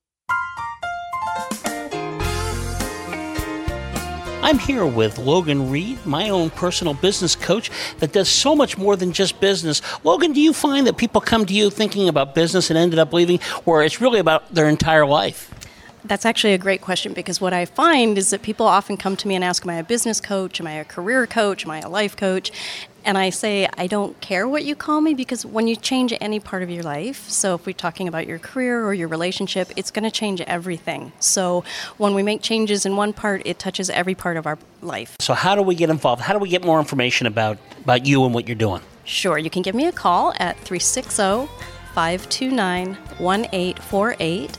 I'm here with Logan Reed, my own personal business coach that does so much more than just business. Logan, do you find that people come to you thinking about business and ended up leaving, or it's really about their entire life? That's actually a great question because what I find is that people often come to me and ask, Am I a business coach? Am I a career coach? Am I a life coach? And I say, I don't care what you call me because when you change any part of your life, so if we're talking about your career or your relationship, it's going to change everything. So when we make changes in one part, it touches every part of our life. So, how do we get involved? How do we get more information about, about you and what you're doing? Sure, you can give me a call at 360 529 1848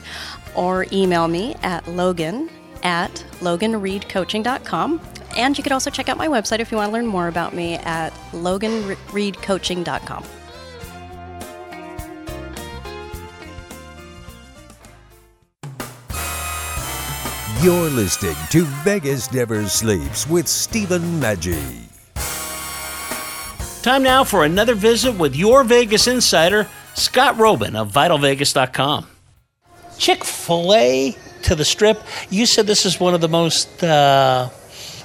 or email me at logan at loganreedcoaching.com. And you could also check out my website if you want to learn more about me at loganreedcoaching.com. You're listening to Vegas Never Sleeps with Stephen Maggi. Time now for another visit with your Vegas insider, Scott Roeben of VitalVegas.com. Chick fil A to the strip. You said this is one of the most uh,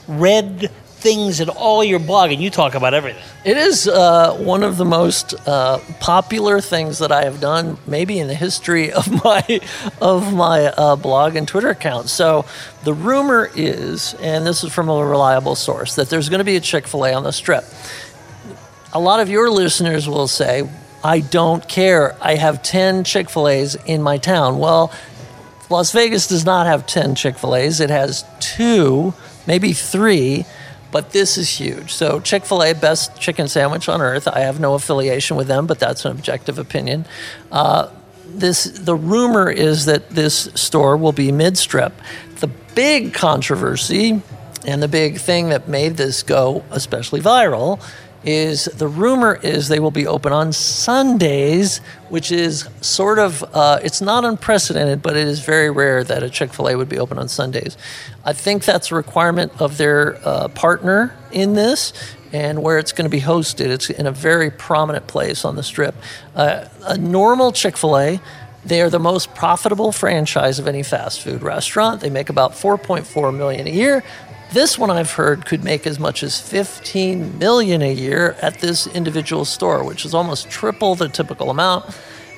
read things in all your blog, and you talk about everything. It is uh, one of the most uh, popular things that I have done, maybe in the history of my of my uh, blog and Twitter account. So the rumor is, and this is from a reliable source, that there's going to be a Chick Fil A on the Strip. A lot of your listeners will say, "I don't care. I have ten Chick Fil A's in my town." Well. Las Vegas does not have 10 Chick fil A's. It has two, maybe three, but this is huge. So, Chick fil A, best chicken sandwich on earth. I have no affiliation with them, but that's an objective opinion. Uh, this, the rumor is that this store will be mid strip. The big controversy and the big thing that made this go especially viral is the rumor is they will be open on Sundays, which is sort of uh, it's not unprecedented, but it is very rare that a Chick Fil A would be open on Sundays. I think that's a requirement of their uh, partner in this. And where it's going to be hosted, it's in a very prominent place on the strip. Uh, a normal Chick fil A, they are the most profitable franchise of any fast food restaurant. They make about 4.4 million a year. This one I've heard could make as much as 15 million a year at this individual store, which is almost triple the typical amount.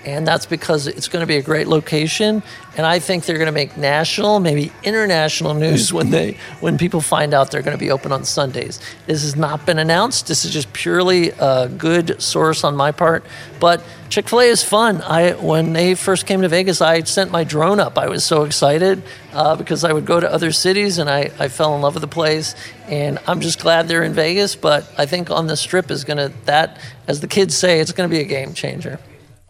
And that's because it's going to be a great location, and I think they're going to make national, maybe international news when they when people find out they're going to be open on Sundays. This has not been announced. This is just purely a good source on my part. But Chick Fil A is fun. I when they first came to Vegas, I sent my drone up. I was so excited uh, because I would go to other cities, and I, I fell in love with the place. And I'm just glad they're in Vegas. But I think on the Strip is going to that, as the kids say, it's going to be a game changer.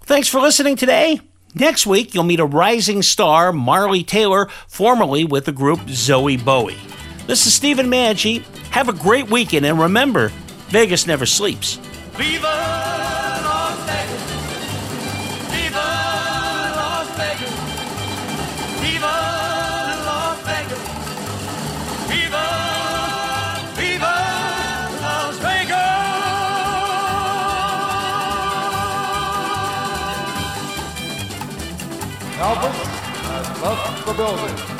Thanks for listening today. Next week, you'll meet a rising star, Marley Taylor, formerly with the group Zoe Bowie. This is Stephen Maggi. Have a great weekend, and remember, Vegas never sleeps. Viva Elvis has left the building.